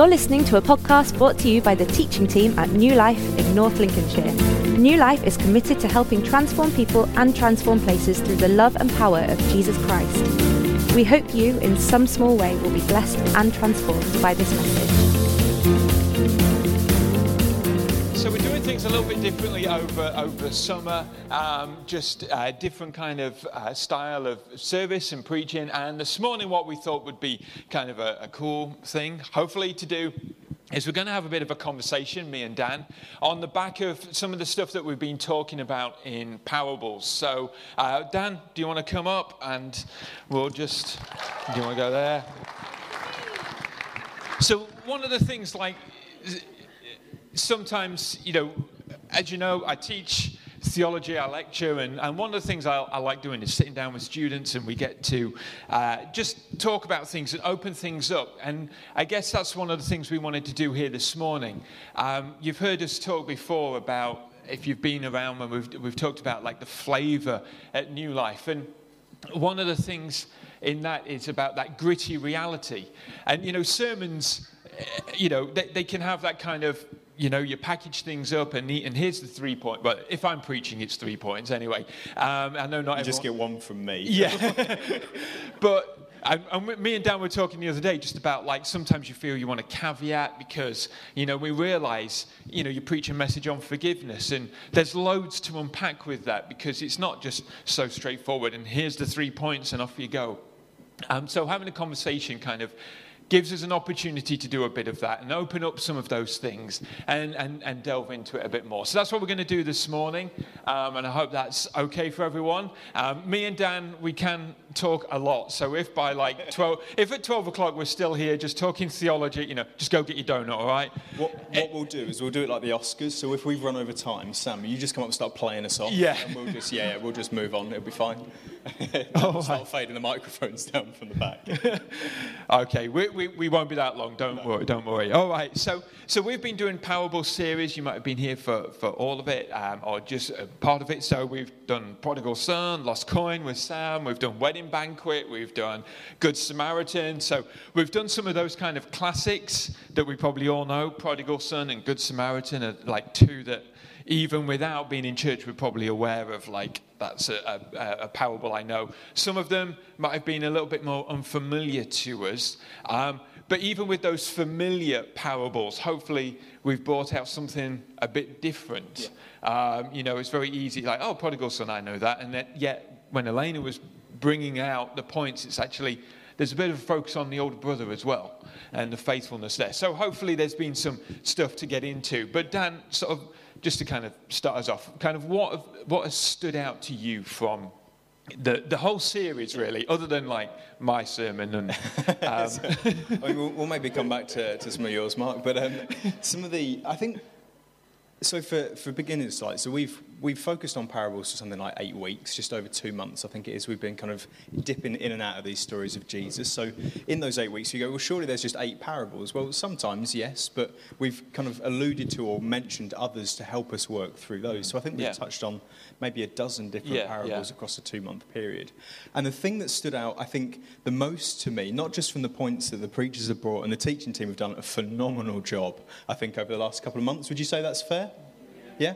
You're listening to a podcast brought to you by the teaching team at New Life in North Lincolnshire. New Life is committed to helping transform people and transform places through the love and power of Jesus Christ. We hope you, in some small way, will be blessed and transformed by this message. Things a little bit differently over over summer. Um, just a different kind of uh, style of service and preaching. And this morning, what we thought would be kind of a, a cool thing, hopefully, to do. Is we're going to have a bit of a conversation, me and Dan, on the back of some of the stuff that we've been talking about in parables. So, uh, Dan, do you want to come up and we'll just, do you want to go there? So, one of the things like sometimes, you know, as you know, I teach theology, I lecture, and, and one of the things I, I like doing is sitting down with students and we get to uh, just talk about things and open things up. And I guess that's one of the things we wanted to do here this morning. Um, you've heard us talk before about, if you've been around when we've, we've talked about like the flavor at New Life. And one of the things in that is about that gritty reality. And, you know, sermons, eh, you know, they, they can have that kind of you know, you package things up and, and here's the three point. But if I'm preaching, it's three points anyway. Um, I know not you just get one from me. Yeah. but and, and, me and Dan were talking the other day just about like sometimes you feel you want a caveat because you know we realize you know you preach a message on forgiveness and there's loads to unpack with that because it's not just so straightforward and here's the three points and off you go. Um, so having a conversation kind of gives us an opportunity to do a bit of that and open up some of those things and, and, and delve into it a bit more. So that's what we're going to do this morning, um, and I hope that's okay for everyone. Um, me and Dan, we can talk a lot. So if by like 12, if at 12 o'clock we're still here just talking theology, you know, just go get your donut, all right? What, what we'll do is we'll do it like the Oscars. So if we've run over time, Sam, you just come up and start playing us off. Yeah. And we'll just, yeah, yeah we'll just move on. It'll be fine. oh, start fading the microphones down from the back. okay, we, we, we won't be that long. Don't no. worry, don't worry. All right, so, so we've been doing Parable series. You might have been here for, for all of it um, or just part of it. So we've done Prodigal Son, Lost Coin with Sam. We've done Wedding Banquet, we've done Good Samaritan. So we've done some of those kind of classics that we probably all know. Prodigal Son and Good Samaritan are like two that even without being in church, we're probably aware of like that's a, a, a, parable I know. Some of them might have been a little bit more unfamiliar to us. Um, but even with those familiar parables, hopefully we've brought out something a bit different. Yeah. Um, you know, it's very easy, like, oh, prodigal son, I know that. And that, yet, when Elena was bringing out the points, it's actually, there's a bit of a focus on the older brother as well and the faithfulness there. So hopefully there's been some stuff to get into. But Dan, sort of, just to kind of start us off, kind of what, what has stood out to you from the, the whole series, really, other than like my sermon and. Um... I mean, we'll, we'll, maybe come back to, to some of yours, Mark, but um, some of the, I think, so for, for beginners, like, so we've we've focused on parables for something like eight weeks, just over two months, I think it is. We've been kind of dipping in and out of these stories of Jesus. So in those eight weeks, you go, well, surely there's just eight parables. Well, sometimes, yes, but we've kind of alluded to or mentioned others to help us work through those. So I think we've yeah. touched on maybe a dozen different yeah, parables yeah. across a two month period. And the thing that stood out, I think, the most to me, not just from the points that the preachers have brought, and the teaching team have done a phenomenal job, I think, over the last couple of months. Would you say that's fair? Yeah?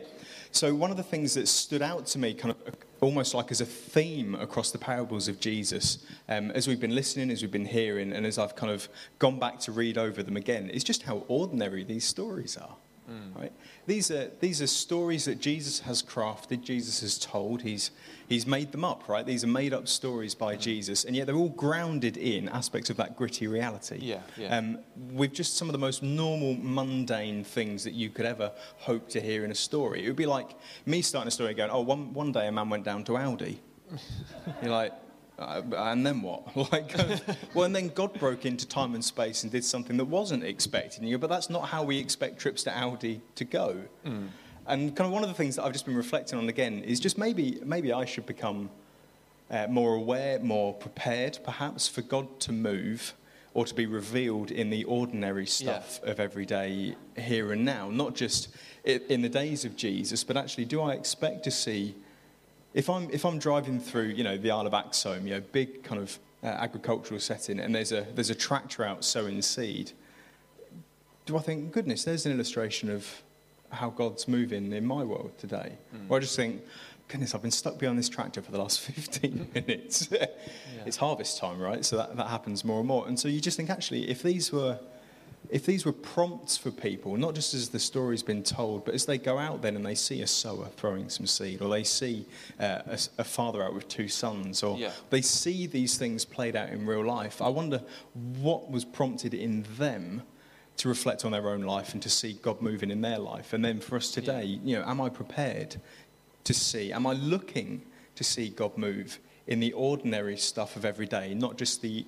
So, one of the things that stood out to me, kind of almost like as a theme across the parables of Jesus, um, as we've been listening, as we've been hearing, and as I've kind of gone back to read over them again, is just how ordinary these stories are. Mm. Right? These are, these are stories that Jesus has crafted, Jesus has told. He's, he's made them up, right? These are made up stories by mm. Jesus, and yet they're all grounded in aspects of that gritty reality. Yeah, yeah. Um, with just some of the most normal, mundane things that you could ever hope to hear in a story. It would be like me starting a story going, oh, one, one day a man went down to Aldi. You're like, uh, and then what? like, uh, well, and then God broke into time and space and did something that wasn't expected. You but that's not how we expect trips to Aldi to go. Mm. And kind of one of the things that I've just been reflecting on again is just maybe maybe I should become uh, more aware, more prepared, perhaps, for God to move or to be revealed in the ordinary stuff yeah. of everyday here and now, not just in the days of Jesus, but actually, do I expect to see if I'm, if I'm driving through, you know, the Isle of Axholme, you know, big kind of uh, agricultural setting, and there's a, there's a tractor out sowing seed, do I think, goodness, there's an illustration of how God's moving in my world today? Or I just think, goodness, I've been stuck behind this tractor for the last 15 minutes. It's harvest time, right? So that, that happens more and more. And so you just think, actually, if these were if these were prompts for people, not just as the story's been told, but as they go out then and they see a sower throwing some seed, or they see uh, a, a father out with two sons, or Yeah. they see these things played out in real life, I wonder what was prompted in them to reflect on their own life and to see God moving in their life. And then for us today, you know, am I prepared to see, am I looking to see God move in the ordinary stuff of every day, not just the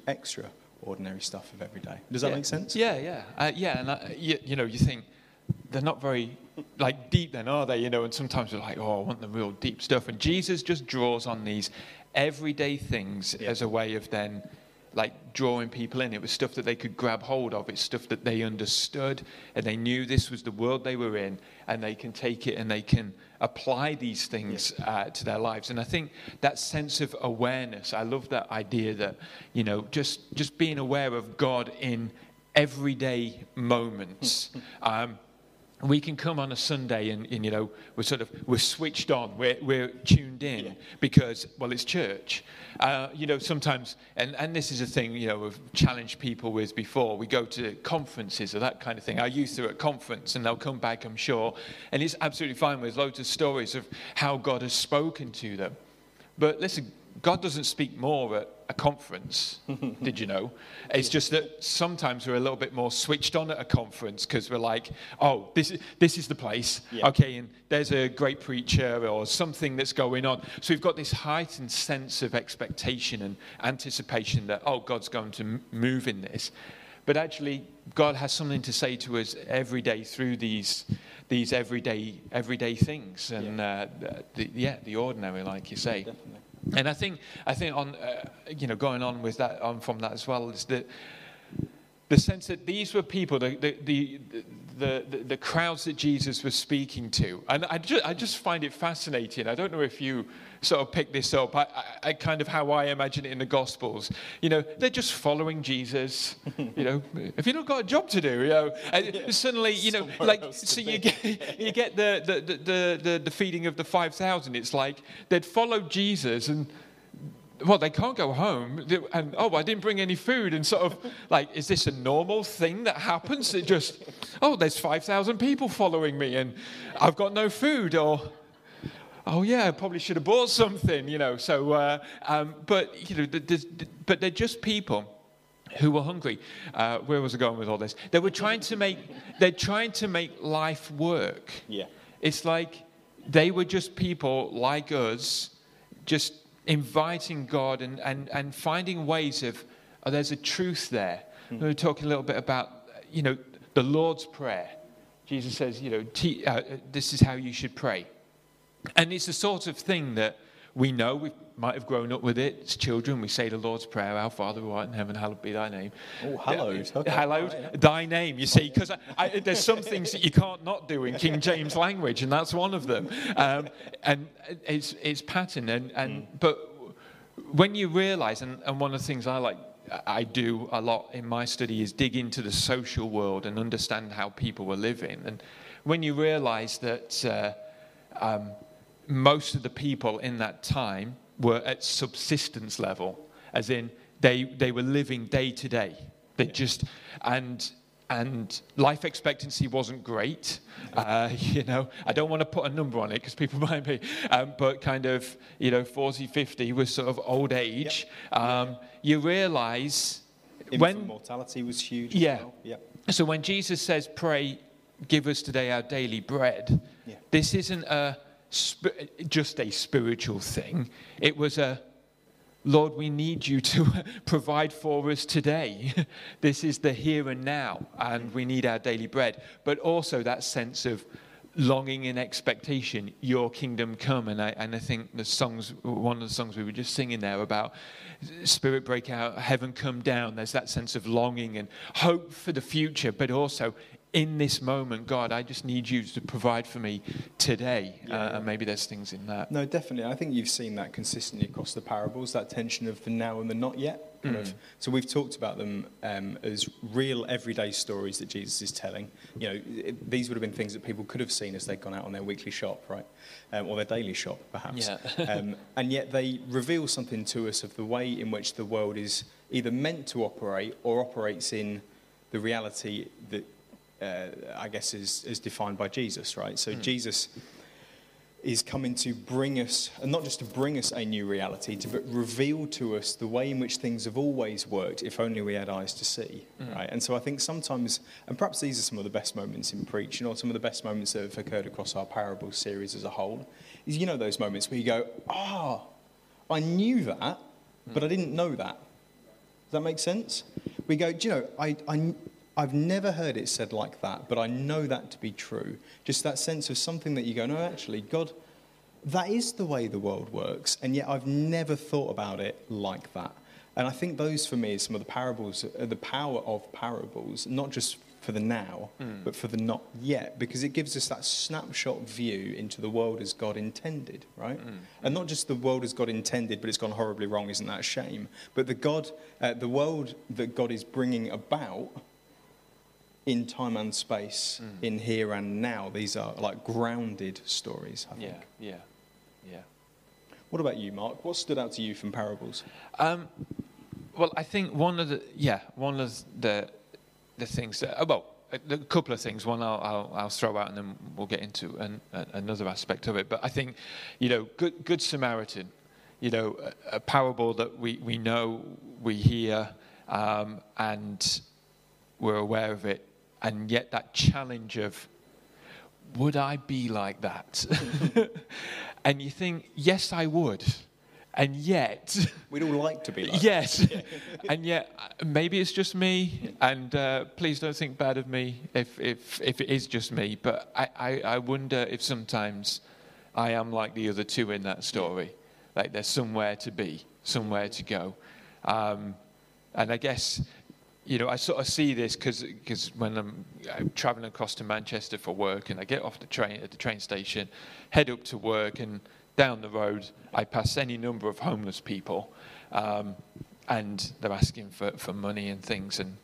extraordinary stuff of every day? Does that yeah. make sense? Yeah, yeah, uh, yeah. And I, you, you know, you think they're not very like deep, then are they? You know, and sometimes we're like, oh, I want the real deep stuff. And Jesus just draws on these everyday things Yeah. as a way of then like drawing people in. It was stuff that they could grab hold of. It's stuff that they understood and they knew this was the world they were in, and they can take it and they can apply these things uh, to their lives. And I think that sense of awareness. I love that idea that you know just just being aware of God in everyday moments. um, we can come on a Sunday and, and, you know we're sort of we're switched on, we're, we're tuned in because well it's church. Uh, you know sometimes and, and this is a thing you know we've challenged people with before. We go to conferences or that kind of thing. Our youth are at conference and they'll come back I'm sure, and it's absolutely fine with loads of stories of how God has spoken to them. But listen, God doesn't speak more at a conference, did you know? It's just that sometimes we're a little bit more switched on at a conference because we're like, oh, this is, this is the place. Yeah. Okay, and there's a great preacher or something that's going on. So we've got this heightened sense of expectation and anticipation that, oh, God's going to move in this. But actually, God has something to say to us every day through these, these everyday, everyday things. And uh, the, yeah, the ordinary, like you say. Definitely. And I think, I think on, uh, you know, going on with that, on from that as well, is that the sense that these were people, the, the, the, the, the, crowds that Jesus was speaking to. And I I just find it fascinating. I don't know if you sort of pick this up. I, I, I kind of how I imagine it in the Gospels. You know, they're just following Jesus. You know, have you not got a job to do? You know, and suddenly, you know, like, so be. you get, you get the, the, the, the, the, the feeding of the 5,000. It's like they'd followed Jesus and well, they can't go home. And oh, I didn't bring any food. And sort of like, is this a normal thing that happens? It just, oh, there's 5,000 people following me and I've got no food. Or, oh, yeah, I probably should have bought something, you know. So, uh, um, but, you know, but they're just people who were hungry. Uh, where was I going with all this? They were trying to make, they're trying to make life work. Yeah. It's like they were just people like us, just inviting God and, and, and finding ways of, oh, there's a truth there. We were talking a little bit about, you know, the Lord's Prayer. Jesus says, you know, te- uh, this is how you should pray. And it's the sort of thing that we know. We might have grown up with it as children. We say the Lord's Prayer, Our Father who art in heaven, hallowed be thy name. Oh, hallowed. Okay. Hallowed, Right, yeah. thy name, you see, because I, I, there's some things that you can't not do in King James language, and that's one of them. Um, and it's, it's pattern. And, and, But when you realize, and, and one of the things I like, I do a lot in my study is dig into the social world and understand how people were living. And when you realize that uh, um, most of the people in that time were at subsistence level, as in they, they were living day to day. They just, and, and life expectancy wasn't great. Uh, you know, I don't want to put a number on it because people might be, um, but kind of, you know, 40, 50 was sort of old age. Um, you realize Infant when mortality was huge. Yeah. Well. Yeah. so when Jesus says, "Pray, give us today our daily bread," Yeah. this isn't a sp- just a spiritual thing. It was a Lord, we need you to provide for us today. this is the here and now, and we need our daily bread. But also that sense of longing and expectation, your kingdom come. And I, and I think the songs, one of the songs we were just singing there about spirit break out, heaven come down. There's that sense of longing and hope for the future, but also in this moment, God, I just need you to provide for me today. Yeah, uh, yeah. And maybe there's things in that. No, definitely. I think you've seen that consistently across the parables, that tension of the now and the not yet. Kind of. So we've talked about them um, as real everyday stories that Jesus is telling. You know, it, these would have been things that people could have seen as they'd gone out on their weekly shop, right? Um, or their daily shop, perhaps. Yeah. um, and yet they reveal something to us of the way in which the world is either meant to operate or operates in the reality that uh, I guess is, is defined by Jesus, right? So Jesus is coming to bring us, and not just to bring us a new reality, to but reveal to us the way in which things have always worked, if only we had eyes to see, right? And so I think sometimes, and perhaps these are some of the best moments in preaching, or some of the best moments that have occurred across our parable series as a whole, is you know those moments where you go, ah, I knew that, but I didn't know that. Does that make sense? We go, do you know, I, I, I've never heard it said like that, but I know that to be true. Just that sense of something that you go, no, actually, God, that is the way the world works, and yet I've never thought about it like that. And I think those, for me, is some of the parables, uh, the power of parables, not just for the now, but for the not yet, because it gives us that snapshot view into the world as God intended, right? And not just the world as God intended, but it's gone horribly wrong, isn't that a shame? But the God, uh, the world that God is bringing about in time and space, in here and now, these are like grounded stories, I think. Yeah, yeah, yeah. What about you, Mark? What stood out to you from parables? Um, well, I think one of the yeah one of the the things that oh, well a, a couple of things. One I'll, I'll I'll throw out and then we'll get into an, a, another aspect of it. But I think you know good good Samaritan, you know a, a parable that we we know we hear um, and we're aware of it, and yet that challenge of would I be like that? and you think yes I would, and yet. We'd all like to be like Yes, and yet uh, maybe it's just me, and uh, please don't think bad of me if if if it is just me. But I, I, I wonder if sometimes I am like the other two in that story, like there's somewhere to be, somewhere to go, um, and I guess. You know, I sort of see this because when I'm, I'm traveling across to Manchester for work, and I get off the train at the train station, head up to work, and down the road, I pass any number of homeless people, um, and they're asking for, for money and things. And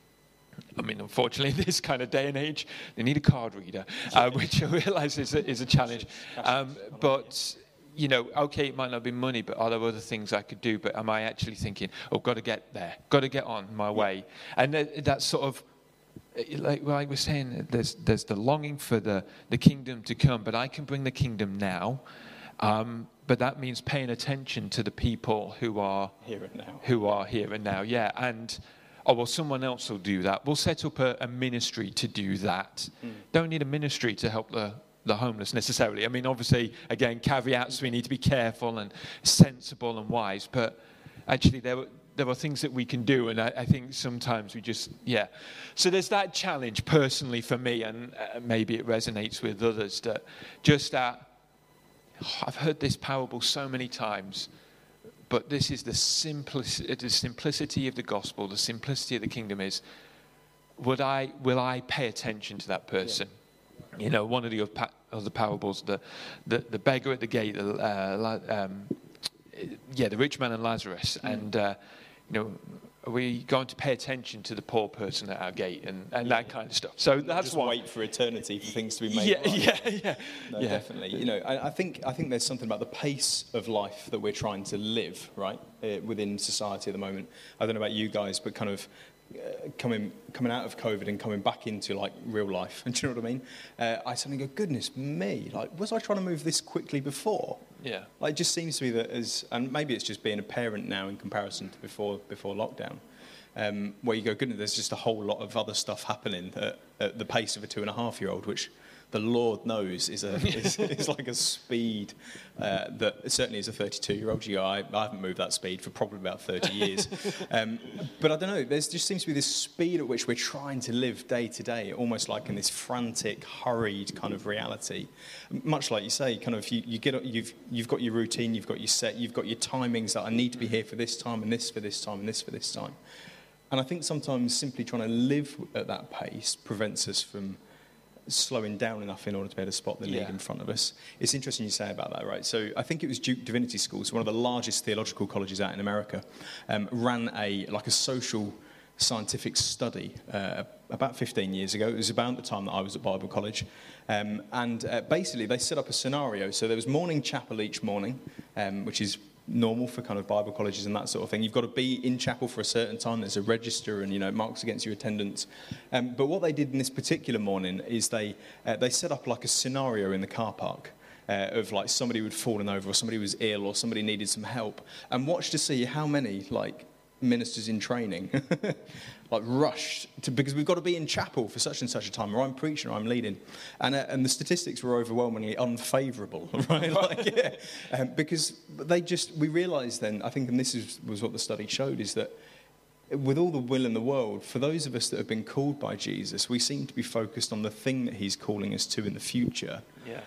I mean, unfortunately, in this kind of day and age, they need a card reader, uh, which I realise is a, is a challenge. Um, but you know, okay, it might not be money, but are there other things I could do? But am I actually thinking, oh, got to get there, got to get on my way? And that, that sort of like, like we're saying, there's, there's the longing for the, the kingdom to come, but I can bring the kingdom now. Um, but that means paying attention to the people who are Here and now. who are here and now. Yeah, and oh well, someone else will do that. We'll set up a, a ministry to do that. Don't need a ministry to help the the homeless necessarily. I mean, obviously, again, caveats. We need to be careful and sensible and wise. But actually, there were there are things that we can do, and I, I think sometimes we just yeah. So there's that challenge personally for me, and uh, maybe it resonates with others that just that. I've heard this parable so many times, but this is the simplicity, the simplicity of the gospel, the simplicity of the kingdom is, would I, will I pay attention to that person? You know, one of the other, pa- parables, the, the, the beggar at the gate, the, uh, um, yeah, the rich man and Lazarus, and uh, you know, are we going to pay attention to the poor person at our gate and, and that kind of stuff? So that's Just one. wait for eternity for things to be made Yeah, right. yeah, yeah, No, yeah. definitely. You know, I, I think I think there's something about the pace of life that we're trying to live, right, uh, within society at the moment. I don't know about you guys, but kind of uh, coming coming out of COVID and coming back into like real life. And do you know what I mean? Uh, I suddenly go, goodness me, like was I trying to move this quickly before? Yeah. Like, it just seems to me that as, and maybe it's just being a parent now in comparison to before before lockdown, um, where you go, goodness, there's just a whole lot of other stuff happening at, at the pace of a two and a half year old, which the Lord knows is a is, is like a speed uh, that certainly as a 32 year old, GI, I, I haven't moved that speed for probably about 30 years. um, but I don't know, there just seems to be this speed at which we're trying to live day to day, almost like in this frantic, hurried kind of reality. Much like you say, kind of you, you get you've you've got your routine, you've got your set, you've got your timings that I need to be here for this time and this for this time and this for this time. And I think sometimes simply trying to live at that pace prevents us from slowing down enough in order to be able to spot the lead Yeah. in front of us. It's interesting you say about that, right? So I think it was Duke Divinity School, so one of the largest theological colleges out in America, um, ran a like a social scientific study uh, about 15 years ago. It was about the time that I was at Bible College. Um, and uh, basically, they set up a scenario. So there was morning chapel each morning, um, which is normal for kind of Bible colleges and that sort of thing. You've got to be in chapel for a certain time. There's a register, and you know marks against your attendance. Um, but what they did in this particular morning is they uh, they set up like a scenario in the car park. Uh, of like somebody would fallen over, or somebody was ill, or somebody needed some help, and watch to see how many like ministers in training like rushed to, because we've got to be in chapel for such and such a time, or I'm preaching, or I'm leading, and uh, and the statistics were overwhelmingly unfavourable, right? like, yeah, um, because they just we realised then, I think, and this is, was what the study showed, is that with all the will in the world, for those of us that have been called by Jesus, we seem to be focused on the thing that He's calling us to in the future. Yeah.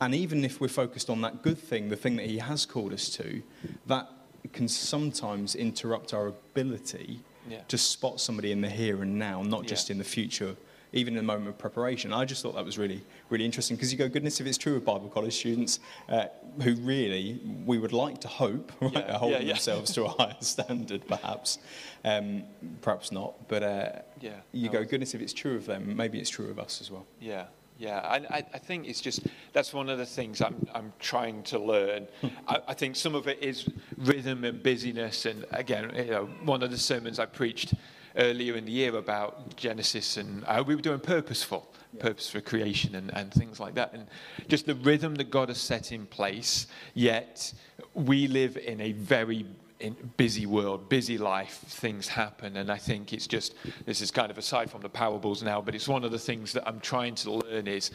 And even if we're focused on that good thing, the thing that He has called us to, that can sometimes interrupt our ability Yeah. to spot somebody in the here and now, not Yeah. just in the future, even in the moment of preparation. I just thought that was really, really interesting because you go, goodness, if it's true of Bible college students uh, who really, we would like to hope, right, Yeah, are holding yeah, yeah. themselves to a higher standard, perhaps. Um, perhaps not, but uh, Yeah, you go, goodness, if it's true of them, maybe it's true of us as well. Yeah, yeah. I, I, think it's just that's one of the things I'm, I'm trying to learn. I, I think some of it is rhythm and busyness. And again, you know, one of the sermons I preached earlier in the year about Genesis and uh, we were doing purposeful, purpose for creation and, and things like that. And just the rhythm that God has set in place, yet we live in a very busy world, busy life, things happen, and I think it's just this is kind of aside from the parables now, but it's one of the things that I'm trying to learn is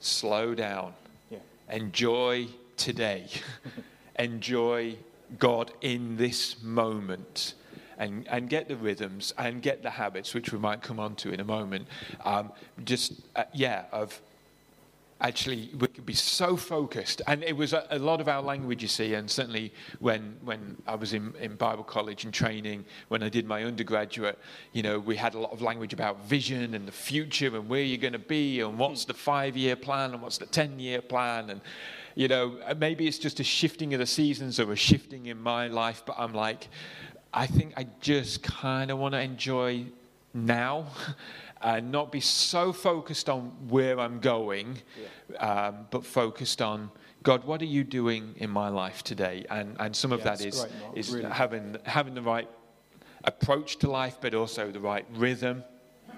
slow down, Yeah. enjoy today, enjoy God in this moment. And, and get the rhythms and get the habits, which we might come on to in a moment. Um, just, uh, yeah, of actually we could be so focused. And it was a, a lot of our language you see and certainly when when i was in, in bible college and training when i did my undergraduate you know we had a lot of language about vision and the future and where you're going to be and what's the five year plan and what's the ten year plan. And you know maybe it's just a shifting of the seasons or a shifting in my life but i'm like i think i just kind of want to enjoy now and not be so focused on where I'm going, um, but focused on God, what are you doing in my life today? And, and some of Yeah, that's is, is really. having, having the right approach to life, but also the right rhythm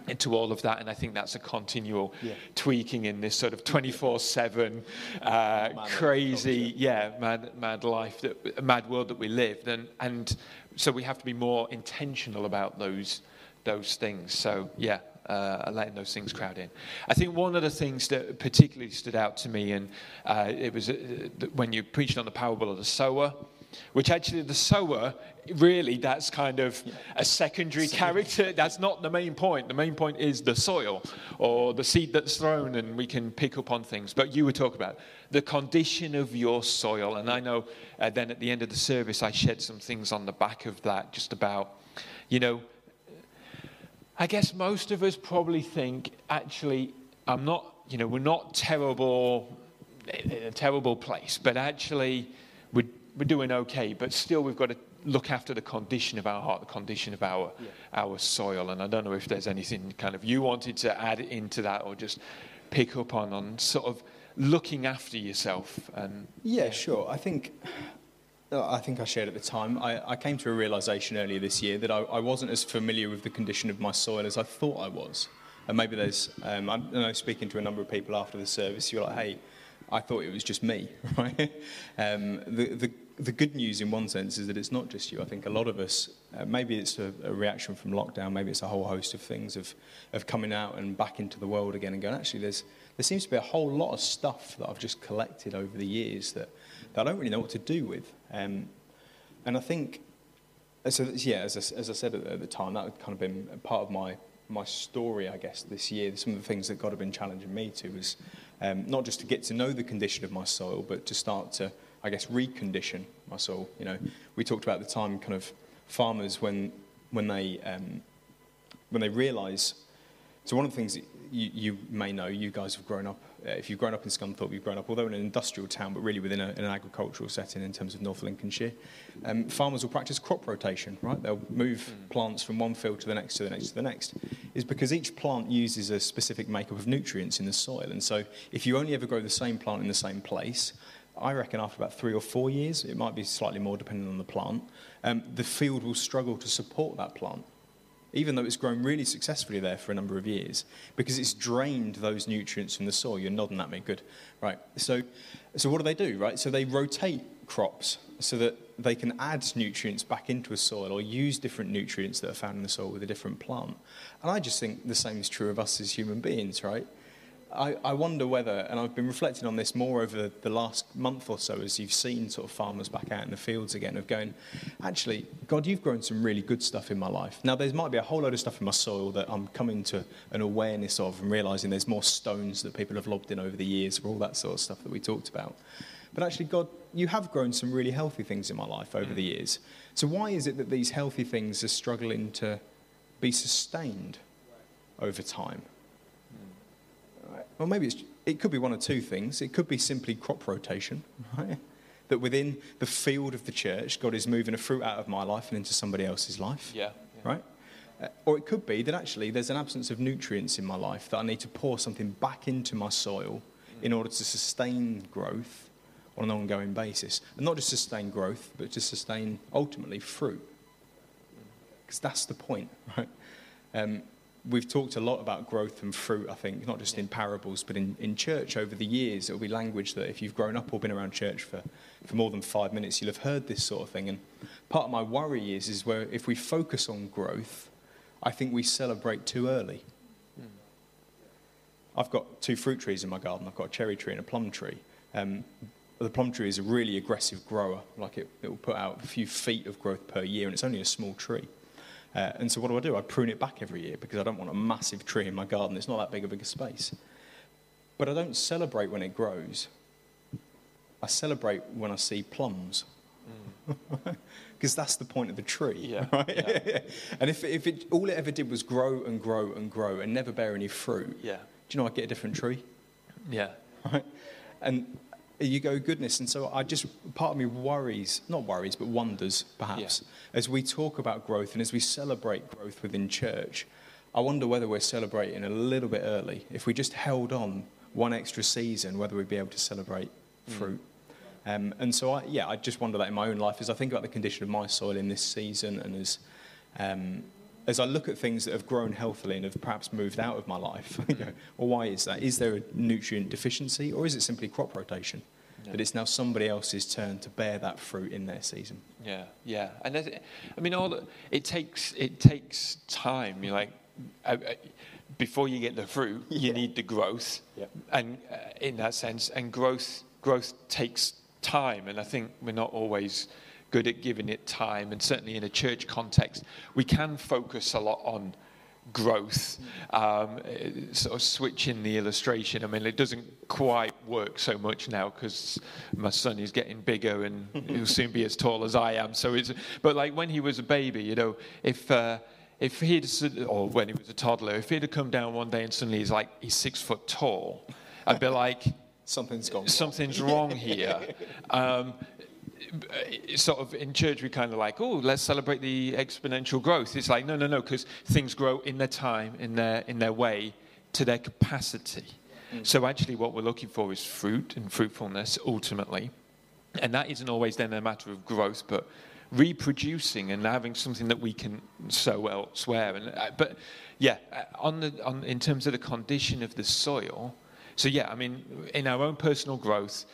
into all of that. And I think that's a continual Yeah. tweaking in this sort of 24 7 uh, crazy, yeah, mad, mad life, that, mad world that we live. And, and so we have to be more intentional about those, those things. So, yeah. Uh, letting those things crowd in. I think one of the things that particularly stood out to me, and uh, it was uh, when you preached on the parable of the sower, which actually the sower, really, that's kind of a secondary character. That's not the main point. The main point is the soil or the seed that's thrown, and we can pick up on things. But you were talking about the condition of your soil, and I know uh, then at the end of the service, I shed some things on the back of that, just about, you know, I guess most of us probably think, actually, I'm not, you know, we're not terrible, in a terrible place, but actually, we're, we're doing okay, but still, we've got to look after the condition of our heart, the condition of our, our soil. And I don't know if there's anything kind of you wanted to add into that or just pick up on, on sort of looking after yourself. And Yeah, sure. I think I think I shared at the time. I, I came to a realization earlier this year that I, I wasn't as familiar with the condition of my soil as I thought I was. And maybe there's, um, I know, speaking to a number of people after the service, you're like, hey, I thought it was just me, right? Um, the, the, the good news in one sense is that it's not just you. I think a lot of us, uh, maybe it's a, a reaction from lockdown, maybe it's a whole host of things of, of coming out and back into the world again and going, actually, there's, there seems to be a whole lot of stuff that I've just collected over the years that, that I don't really know what to do with. Um, and I think, so yeah, as I, as I said at, the- time, that had kind of been part of my, my story, I guess, this year. Some of the things that God had been challenging me to was um, not just to get to know the condition of my soil, but to start to, I guess, recondition my soil. You know, we talked about the time kind of farmers when, when they, um, when they realise. So one of the things you, you may know, you guys have grown up, uh, if you've grown up in Scunthorpe, you've grown up, although in an industrial town, but really within a, an agricultural setting in terms of North Lincolnshire. Um, farmers will practice crop rotation, right? They'll move plants from one field to the next, to the next, to the next. Is because each plant uses a specific makeup of nutrients in the soil. And so if you only ever grow the same plant in the same place, I reckon after about three or four years, it might be slightly more depending on the plant, um, the field will struggle to support that plant even though it's grown really successfully there for a number of years, because it's drained those nutrients from the soil. You're nodding at me, good. Right. So, so what do they do, right? So they rotate crops so that they can add nutrients back into a soil or use different nutrients that are found in the soil with a different plant. And I just think the same is true of us as human beings, right? I, I wonder whether, and I've been reflecting on this more over the last month or so as you've seen sort of farmers back out in the fields again, of going, actually, God, you've grown some really good stuff in my life. Now, there might be a whole load of stuff in my soil that I'm coming to an awareness of and realizing there's more stones that people have lobbed in over the years for all that sort of stuff that we talked about. But actually, God, you have grown some really healthy things in my life over the years. So why is it that these healthy things are struggling to be sustained over time? Well, maybe it's, it could be one or two things. It could be simply crop rotation, right? That within the field of the church, God is moving a fruit out of my life and into somebody else's life, Yeah. right? Uh, or it could be that actually there's an absence of nutrients in my life that I need to pour something back into my soil in order to sustain growth on an ongoing basis. And not just sustain growth, but to sustain ultimately fruit. Because that's the point, right? Um, we've talked a lot about growth and fruit, I think, not just in parables, but in, in church over the years. It'll be language that if you've grown up or been around church for, for more than five minutes, you'll have heard this sort of thing. And part of my worry is, is where if we focus on growth, I think we celebrate too early. I've got two fruit trees in my garden. I've got a cherry tree and a plum tree. Um, the plum tree is a really aggressive grower. Like it, it will put out a few feet of growth per year, and it's only a small tree. Uh, and so what do I do? I prune it back every year because I don't want a massive tree in my garden. It's not that big a big a space. But I don't celebrate when it grows. I celebrate when I see plums. Because that's the point of the tree, Yeah, right? and if, if it, all it ever did was grow and grow and grow and never bear any fruit, Yeah. do you know I'd get a different tree? Yeah. right? And you go, goodness. And so I just, part of me worries, not worries, but wonders, perhaps, as we talk about growth and as we celebrate growth within church. I wonder whether we're celebrating a little bit early. If we just held on one extra season, whether we'd be able to celebrate fruit. Um, and so, I, yeah, I just wonder that in my own life as I think about the condition of my soil in this season and as, um, as I look at things that have grown healthily and have perhaps moved out of my life, I go, well, why is that? Is there a nutrient deficiency or is it simply crop rotation? Yeah. That it's now somebody else's turn to bear that fruit in their season. Yeah, yeah, and I mean, all the, it takes it takes time. You like uh, uh, before you get the fruit, you need the growth, Yeah. and uh, in that sense, and growth growth takes time, and I think we're not always good at giving it time, and certainly in a church context, we can focus a lot on growth, um, sort of switching the illustration. I mean, it doesn't quite work so much now because my son is getting bigger and he'll soon be as tall as I am. So it's, but like when he was a baby, you know, if uh, if he'd or when he was a toddler, if he'd have come down one day and suddenly he's like he's six foot tall, I'd be like, Something's gone. something's wrong here. Um, sort of in church, we kind of like, oh, let's celebrate the exponential growth. It's like, no, no, no, because things grow in their time, in their in their way, to their capacity. So actually, what we're looking for is fruit and fruitfulness ultimately, and that isn't always then a matter of growth, but reproducing and having something that we can sow elsewhere. And uh, but yeah, uh, on the on in terms of the condition of the soil. So yeah, I mean, in our own personal growth,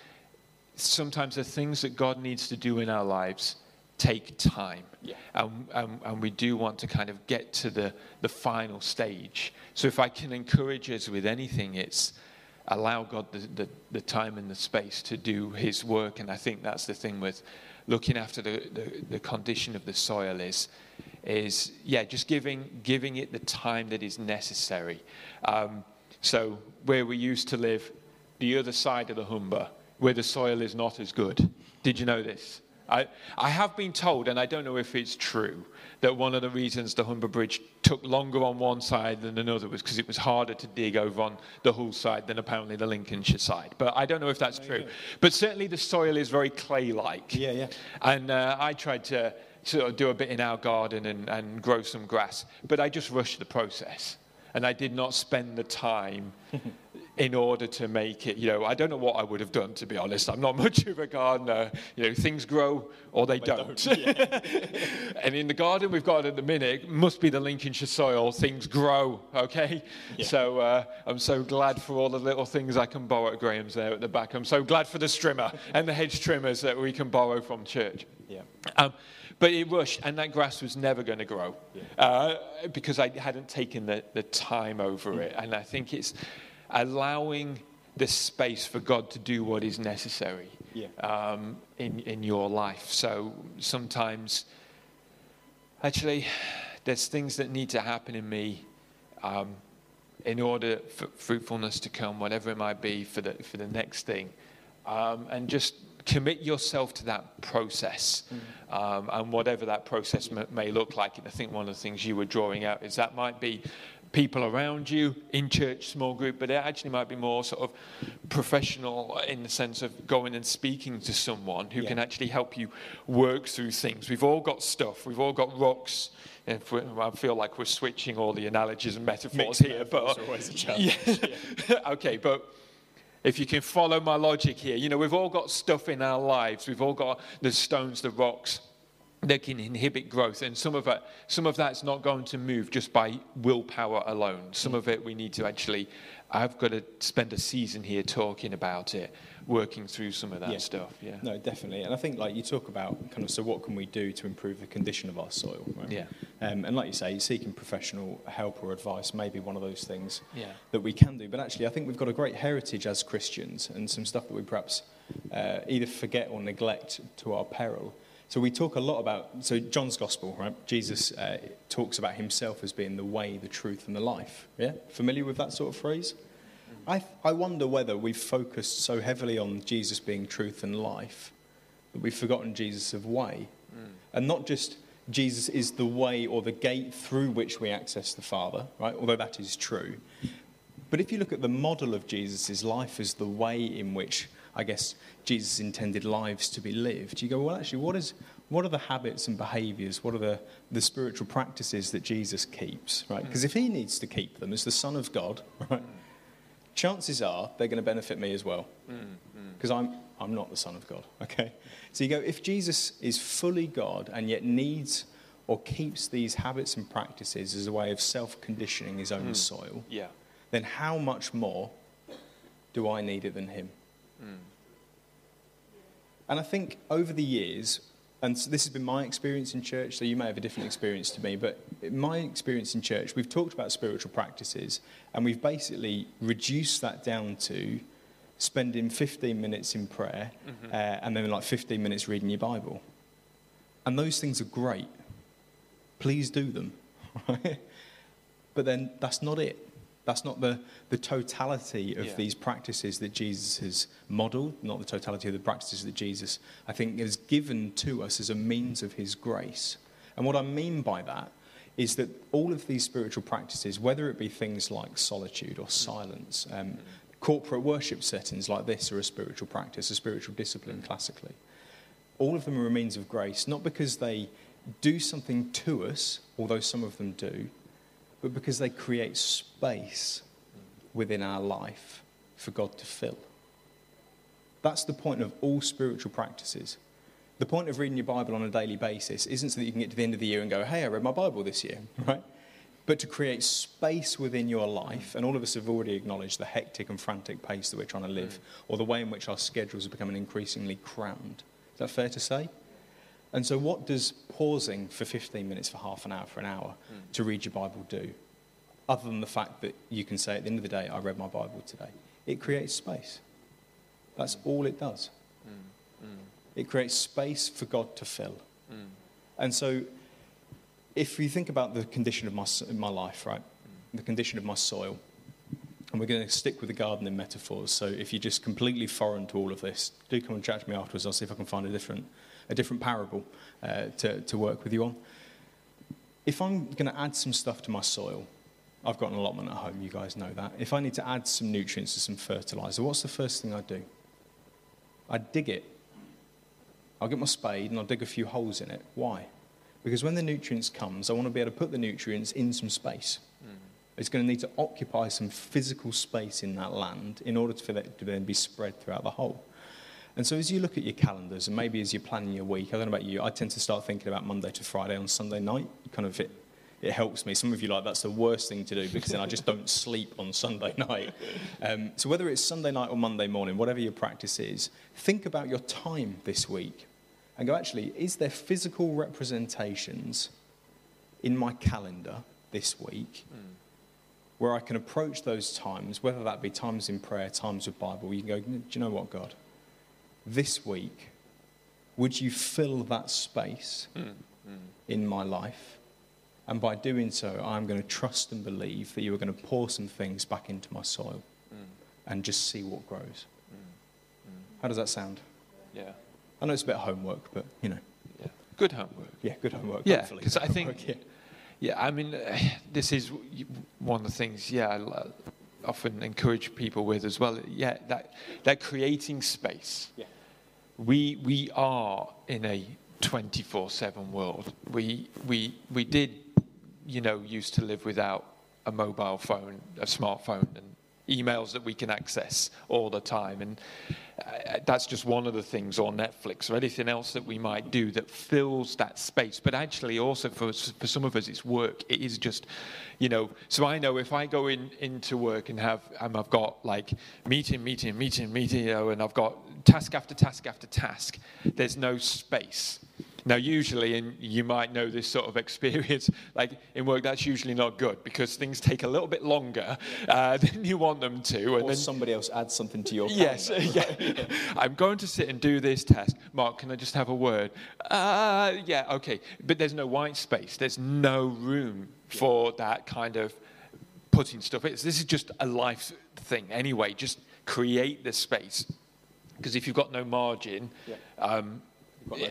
sometimes the things that God needs to do in our lives take time. Yeah. And, and, and we do want to kind of get to the, the final stage. So if I can encourage us with anything, it's allow God the, the, the time and the space to do his work. And I think that's the thing with looking after the, the, the condition of the soil is, is yeah, just giving, giving it the time that is necessary. Um, so where we used to live, the other side of the Humber, where the soil is not as good. Did you know this? I, I have been told, and I don't know if it's true, that one of the reasons the Humber Bridge took longer on one side than another was because it was harder to dig over on the Hull side than apparently the Lincolnshire side. But I don't know if that's true. But certainly the soil is very clay like. Yeah, yeah. And uh, I tried to sort of do a bit in our garden and, and grow some grass, but I just rushed the process. And I did not spend the time in order to make it, you know, I don't know what I would have done, to be honest. I'm not much of a gardener. You know, things grow or they, don't. don't yeah. and in the garden we've got at the minute, must be the Lincolnshire soil, things grow, okay? Yeah. So uh, I'm so glad for all the little things I can borrow at Graham's there at the back. I'm so glad for the strimmer and the hedge trimmers that we can borrow from church. Yeah. Um, but it rushed, and that grass was never going to grow yeah. uh, because I hadn't taken the, the time over it. And I think it's allowing the space for God to do what is necessary yeah. um, in, in your life. So sometimes, actually, there's things that need to happen in me um, in order for fruitfulness to come, whatever it might be, for the, for the next thing. Um, and just commit yourself to that process mm. um, and whatever that process m- may look like. And I think one of the things you were drawing out is that might be people around you in church small group, but it actually might be more sort of professional in the sense of going and speaking to someone who yeah. can actually help you work through things. We've all got stuff, we've all got rocks. I feel like we're switching all the analogies and metaphors Mixed here, but yeah. yeah. okay, but if you can follow my logic here, you know, we've all got stuff in our lives. We've all got the stones, the rocks, that can inhibit growth. And some of, it, some of that's not going to move just by willpower alone. Some of it we need to actually, I've got to spend a season here talking about it, working through some of that yeah. stuff. Yeah. No, definitely. And I think like you talk about kind of, so what can we do to improve the condition of our soil? Right? Yeah. Um, and like you say, seeking professional help or advice may be one of those things yeah. that we can do. But actually, I think we've got a great heritage as Christians and some stuff that we perhaps uh, either forget or neglect to our peril. So we talk a lot about, so John's gospel, right? Jesus uh, talks about himself as being the way, the truth, and the life. Yeah? Familiar with that sort of phrase? I, I wonder whether we've focused so heavily on Jesus being truth and life that we've forgotten Jesus of way. Mm. And not just Jesus is the way or the gate through which we access the Father, right? Although that is true. But if you look at the model of Jesus' life as the way in which I guess, Jesus intended lives to be lived, you go, well, actually, what, is, what are the habits and behaviors? What are the, the spiritual practices that Jesus keeps, right? Mm. Because if he needs to keep them as the Son of God, right, mm. chances are they're going to benefit me as well. Mm, because I'm, I'm not the Son of God, okay? So you go, if Jesus is fully God and yet needs or keeps these habits and practices as a way of self conditioning his own mm. soil, yeah. then how much more do I need it than him? Mm. And I think over the years, and so this has been my experience in church, so you may have a different experience to me, but my experience in church, we've talked about spiritual practices, and we've basically reduced that down to spending 15 minutes in prayer mm-hmm. uh, and then like 15 minutes reading your Bible. And those things are great. Please do them. but then that's not it. That's not the, the totality of yeah. these practices that Jesus has modeled, not the totality of the practices that Jesus, I think, has given to us as a means of his grace. And what I mean by that is that all of these spiritual practices, whether it be things like solitude or silence, um, corporate worship settings like this are a spiritual practice, a spiritual discipline classically, all of them are a means of grace, not because they do something to us, although some of them do, but because they create space within our life for God to fill. That's the point of all spiritual practices. The point of reading your Bible on a daily basis isn't so that you can get to the end of the year and go, hey, I read my Bible this year, right? But to create space within your life, and all of us have already acknowledged the hectic and frantic pace that we're trying to live, mm. or the way in which our schedules are becoming increasingly crammed. Is that fair to say? And so, what does pausing for 15 minutes, for half an hour, for an hour mm. to read your Bible do? Other than the fact that you can say at the end of the day, I read my Bible today. It creates space. That's mm. all it does. Mm. It creates space for God to fill. Hmm. And so, if you think about the condition of my, my life, right? The condition of my soil, and we're going to stick with the gardening metaphors. So if you're just completely foreign to all of this, do come and chat to me afterwards. I'll see if I can find a different a different parable uh, to, to work with you on. If I'm going to add some stuff to my soil, I've got an allotment at home, you guys know that. If I need to add some nutrients to some fertilizer, what's the first thing I do? I dig it. I'll get my spade and I'll dig a few holes in it. Why? Because when the nutrients comes, I want to be able to put the nutrients in some space. Mm. It's going to need to occupy some physical space in that land in order for it to then be spread throughout the whole. And so as you look at your calendars and maybe as you're planning your week, I don't know about you, I tend to start thinking about Monday to Friday on Sunday night. Kind of it, it helps me. Some of you like that's the worst thing to do because then I just don't sleep on Sunday night. Um, so whether it's Sunday night or Monday morning, whatever your practice is, think about your time this week and go, actually, is there physical representations in my calendar this week mm. where I can approach those times, whether that be times in prayer, times with Bible, you can go, do you know what, God? This week, would you fill that space mm, mm. in my life? And by doing so, I'm going to trust and believe that you are going to pour some things back into my soil mm. and just see what grows. Hmm. How does that sound? Yeah. I know it's a bit of homework, but you know. Yeah. Good homework. Yeah, good homework. Yeah, because I think. Yeah. yeah. I mean, uh, this is one of the things. Yeah, I often encourage people with as well. Yeah, that that creating space. Yeah we, we are in a 24 7 world. We, we, we did, you know, used to live without a mobile phone, a smartphone, and emails that we can access all the time. And uh, that's just one of the things, or Netflix, or anything else that we might do that fills that space. But actually, also for, for some of us, it's work. It is just, you know, so I know if I go in into work and have, um, I've got like meeting, meeting, meeting, meeting, you know, and I've got task after task after task, there's no space. Now, usually, and you might know this sort of experience, like in work, that's usually not good because things take a little bit longer uh, than you want them to. And or then somebody else adds something to your Yes, yeah. I'm going to sit and do this task. Mark, can I just have a word? Uh, yeah, okay. But there's no white space. There's no room for that kind of putting stuff. It's, this is just a life thing anyway. Just create the space because if you've got no margin, yeah. um,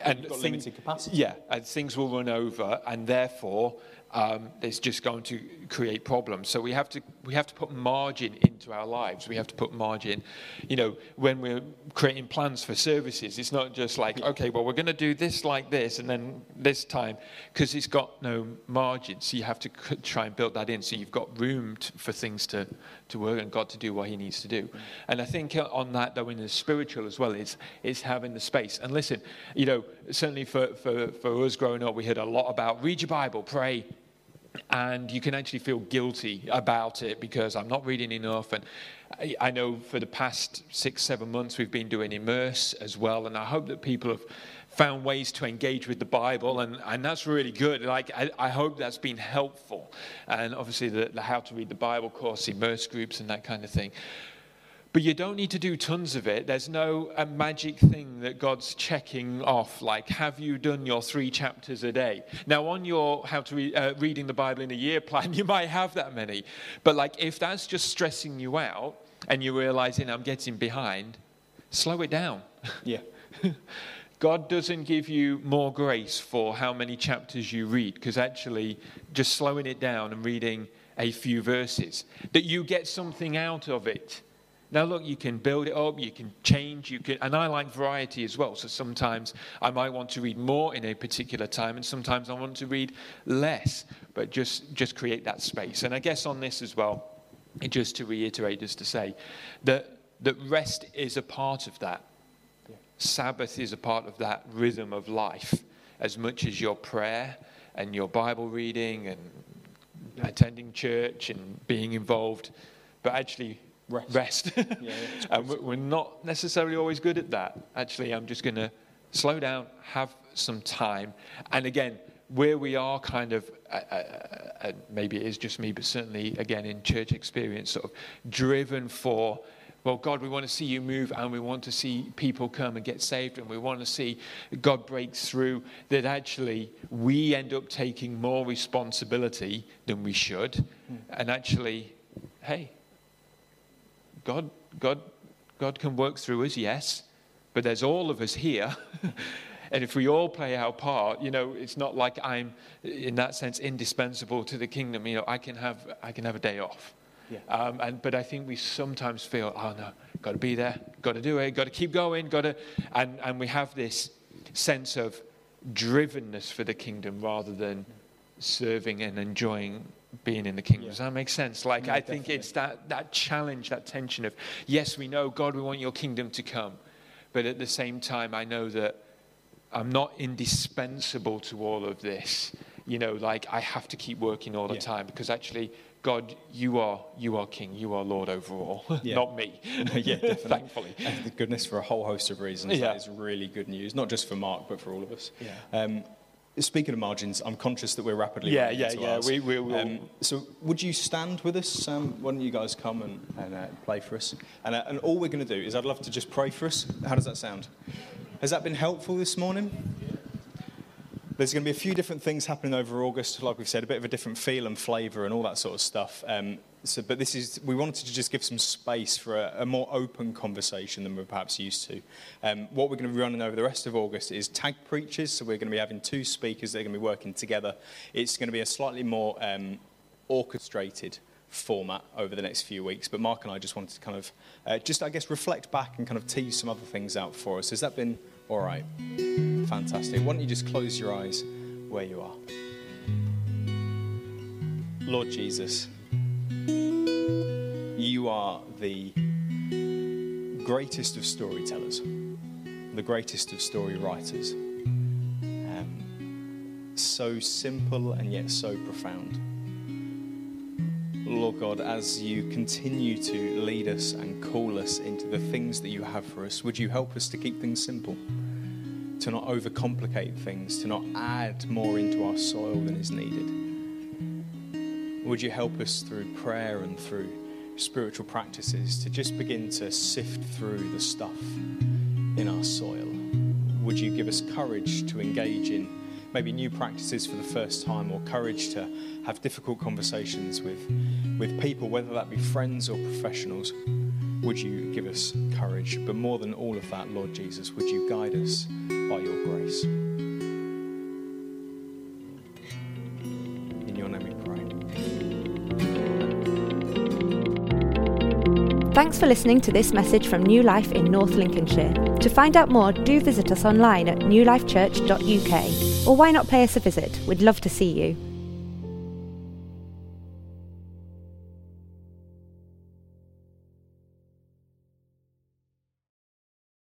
and things. Yeah, and things will run over, and therefore um, it's just going to create problems. So we have to we have to put margin into our lives. We have to put margin. You know, when we're creating plans for services, it's not just like okay, well we're going to do this like this, and then this time because it's got no margin. So you have to try and build that in. So you've got room to, for things to to work and God to do what He needs to do. And I think uh, on that though, in the spiritual as well, is is having the space. And listen, you know, certainly for for for us growing up, we heard a lot about read your Bible, pray and you can actually feel guilty about it because I'm not reading enough. And I know for the past six, seven months we've been doing Immerse as well, and I hope that people have found ways to engage with the Bible, and, and that's really good. Like I, I hope that's been helpful, and obviously the, the How to Read the Bible course, Immerse groups, and that kind of thing. But you don't need to do tons of it. There's no a magic thing that God's checking off, like, have you done your three chapters a day? Now, on your How to Read, uh, Reading the Bible in a Year plan, you might have that many. But, like, if that's just stressing you out and you're realizing I'm getting behind, slow it down. Yeah. God doesn't give you more grace for how many chapters you read, because actually, just slowing it down and reading a few verses, that you get something out of it now, look, you can build it up, you can change, you can, and I like variety as well. So sometimes I might want to read more in a particular time, and sometimes I want to read less, but just, just create that space. And I guess on this as well, just to reiterate, just to say that, that rest is a part of that. Yeah. Sabbath is a part of that rhythm of life, as much as your prayer and your Bible reading and attending church and being involved. But actually, rest. rest. yeah, and we're not necessarily always good at that. Actually, I'm just going to slow down, have some time. And again, where we are kind of, uh, uh, uh, maybe it is just me, but certainly, again, in church experience, sort of driven for, well, God, we want to see you move and we want to see people come and get saved and we want to see God break through, that actually we end up taking more responsibility than we should. Mm. And actually, hey, God, God, God can work through us, yes, but there's all of us here. And if we all play our part, you know, it's not like I'm, in that sense, indispensable to the kingdom. You know, I can have, I can have a day off. Yeah. Um, and, but I think we sometimes feel, oh no, got to be there, got to do it, got to keep going, got to, and, and we have this sense of drivenness for the kingdom rather than serving and enjoying being in the kingdom. Yeah. Does that make sense? Like, I think definitely. it's that, that challenge, that tension of, yes, we know, God, we want your kingdom to come. But at the same time, I know that I'm not indispensable to all of this. You know, like I have to keep working all the Yeah. time because actually, God, you are you are King, you are Lord over all, Yeah. not me. yeah, definitely. Thankfully. Thank the goodness for a whole host of reasons. Yeah. That is really good news, not just for Mark, but for all of us. Yeah. Um, speaking of margins, I'm conscious that we're rapidly Yeah, yeah, yeah, ours. we- we will- Um, so, would you stand with us? Um, why don't you guys come and, and uh, play for us? And, uh, and all we're going to do is I'd love to just pray for us. How does that sound? Has that been helpful this morning? There's going to be a few different things happening over August, like we've said, a bit of a different feel and flavour and all that sort of stuff. Um, so, but this is, we wanted to just give some space for a, a more open conversation than we're perhaps used to. Um, what we're going to be running over the rest of August is tag preachers. So we're going to be having two speakers that are going to be working together. It's going to be a slightly more um, orchestrated format over the next few weeks. But Mark and I just wanted to kind of, uh, just I guess, reflect back and kind of tease some other things out for us. Has that been all right? Fantastic. Why don't you just close your eyes where you are? Lord Jesus, you are the greatest of storytellers, the greatest of story writers. Um, so simple and yet so profound. Lord God, as you continue to lead us and call us into the things that you have for us, would you help us to keep things simple? To not overcomplicate things, to not add more into our soil than is needed. Would you help us through prayer and through spiritual practices to just begin to sift through the stuff in our soil? Would you give us courage to engage in maybe new practices for the first time or courage to have difficult conversations with, with people, whether that be friends or professionals? Would you give us courage? But more than all of that, Lord Jesus, would you guide us by your grace? Thanks for listening to this message from New Life in North Lincolnshire. To find out more, do visit us online at newlifechurch.uk. Or why not pay us a visit? We'd love to see you.